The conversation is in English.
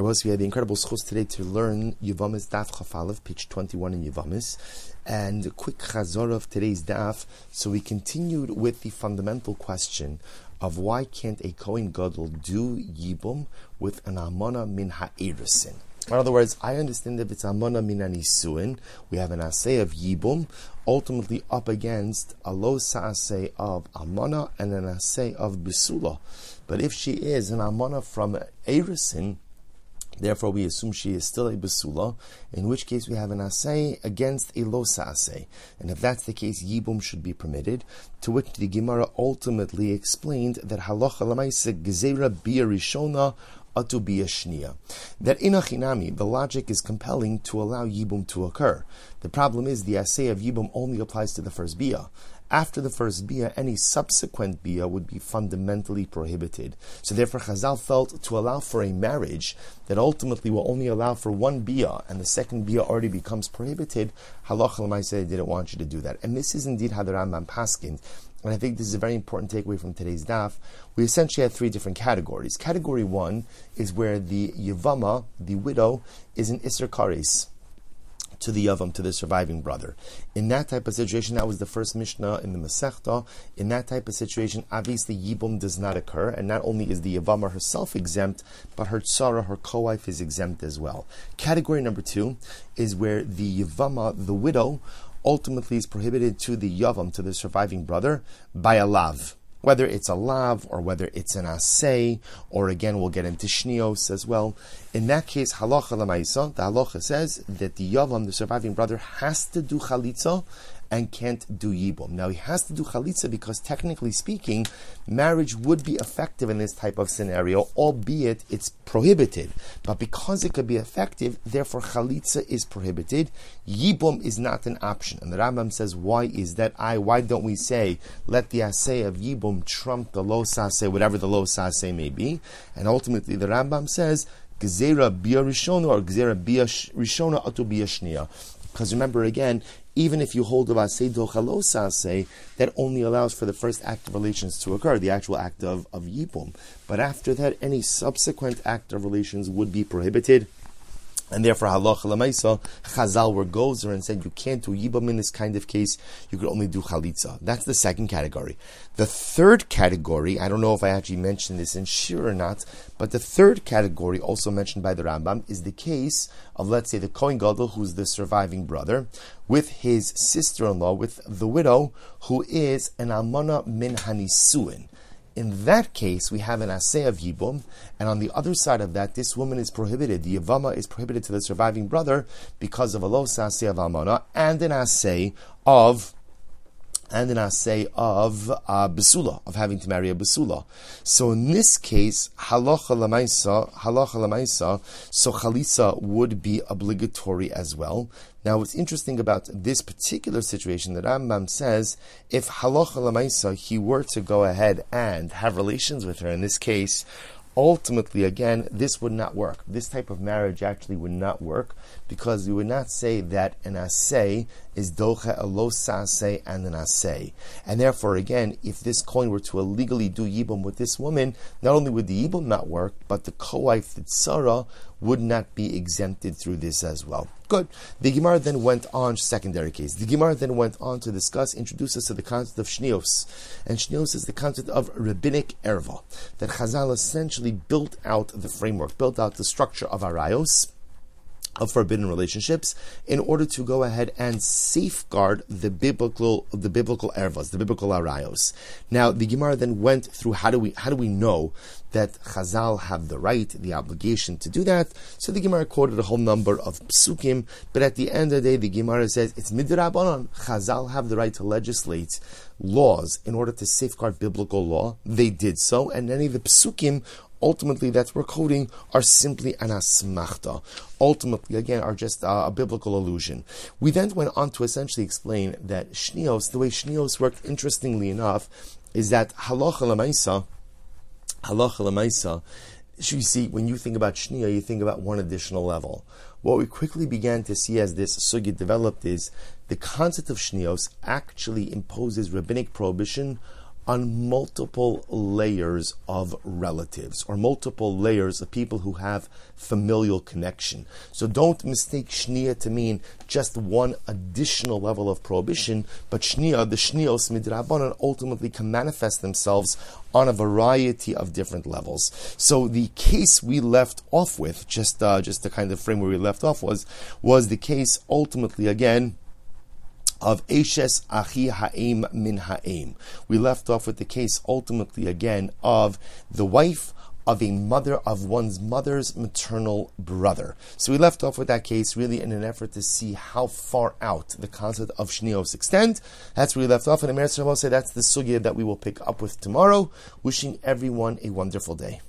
was we had the incredible schos today to learn Yevamis Daf Chaf Alef, page 21 in Yevamis, and a quick chazor of today's daf. So we continued with the fundamental question of why can't a Kohen Gadol do Yibum with an Almana min ha'erisin? In other words, I understand that it's Almana min anisuin. We have an assay of Yibum, ultimately up against a lo assay of Almana and an assay of Besula. But if she is an Almana from Erisin, Therefore, we assume she is still a basula, in which case we have an assay against a losa assay. And if that's the case, yibum should be permitted, to which the Gemara ultimately explained that halacha lamaisa gezera bia rishona atu bia shnia. That in achinami, the logic is compelling to allow yibum to occur. The problem is the assay of yibum only applies to the first bia after the first bia, any subsequent bia would be fundamentally prohibited. So therefore, Chazal felt to allow for a marriage that ultimately will only allow for one bia, and the second bia already becomes prohibited. Halach said didn't want you to do that, and this is indeed how the Rambam paskined. And I think this is a very important takeaway from today's daf. We essentially have three different categories. Category one is where the yavama, the widow, is an isser kares to the Yavam, to the surviving brother. In that type of situation, that was the first Mishnah in the Masechta. In that type of situation, obviously Yibum does not occur, and not only is the Yavama herself exempt, but her Tzara, her co-wife, is exempt as well. Category number two is where the Yavama, the widow, ultimately is prohibited to the Yavam, to the surviving brother, by a lav whether it's a lav or whether it's an asay, or again we'll get into shnios as well. In that case, halacha lamaisa, the halacha says that the yavam, the surviving brother, has to do chalitza and can't do yibum. Now he has to do chalitza because technically speaking, marriage would be effective in this type of scenario, albeit it's prohibited. But because it could be effective, therefore chalitza is prohibited. Yibum is not an option. And the Rambam says, why is that? I why don't we say let the assay of yibum trump the lo sase, whatever the lo sase may be? And ultimately, the Rambam says. Gezera bia rishona or gezera bia rishona atu bia. Because remember again, even if you hold of asay say that only allows for the first act of relations to occur, the actual act of, of yibum. But after that, any subsequent act of relations would be prohibited. And therefore, halacha lemaisa, Chazal were gozer and said you can't do yibum in this kind of case. You could only do chalitza. That's the second category. The third category, I don't know if I actually mentioned this in shiur or not, but the third category, also mentioned by the Rambam, is the case of let's say the Kohen Gadol, who's the surviving brother, with his sister-in-law, with the widow, who is an almana min hanisuin. In that case, we have an assay of Yibum, and on the other side of that, this woman is prohibited. The Yavama is prohibited to the surviving brother because of a low assay of Almana and an assay of and an assay of uh, besula, of having to marry a besula. So in this case, halacha lamaisa, halacha lamaisa, so chalitza would be obligatory as well. Now, what's interesting about this particular situation that Rambam says, if halacha lamaisa, he were to go ahead and have relations with her, in this case, ultimately, again, this would not work. This type of marriage actually would not work because we would not say that an assay is docha a lo sase and an. And therefore, again, if this Kohen were to illegally do yibum with this woman, not only would the yibum not work, but the co-wife, the tzara, would not be exempted through this as well. Good. The Gemara then went on, secondary case. The Gemara then went on to discuss, introduce us to the concept of shnios. And shnios is the concept of rabbinic erva. That Chazal essentially built out the framework, built out the structure of arayos of forbidden relationships in order to go ahead and safeguard the biblical the biblical ervas, the biblical arayos. Now the Gemara then went through how do we how do we know that Chazal have the right, the obligation to do that. So the Gemara quoted a whole number of psukim, but at the end of the day, the Gemara says it's midrabanon. Chazal have the right to legislate laws in order to safeguard biblical law. They did so, and any of the psukim ultimately that we're quoting are simply an asmachta. Ultimately, again, are just uh, a biblical allusion. We then went on to essentially explain that shnios, the way shnios worked, interestingly enough, is that halacha lemaisa, halacha lemaisa, you see, when you think about shnia, you think about one additional level. What we quickly began to see as this sugi developed is the concept of shnios actually imposes rabbinic prohibition on multiple layers of relatives or multiple layers of people who have familial connection. So don't mistake shnia to mean just one additional level of prohibition, but shnia, the shnios midrabanan, ultimately can manifest themselves on a variety of different levels. So the case we left off with, just uh, just the kind of frame where we left off was, was the case ultimately again of Eshes Achi Ha'im Min Ha'im. We left off with the case ultimately again of the wife of a mother of one's mother's maternal brother. So we left off with that case really in an effort to see how far out the concept of shnios extend. That's where we left off. And Amir say that's the sugya that we will pick up with tomorrow. Wishing everyone a wonderful day.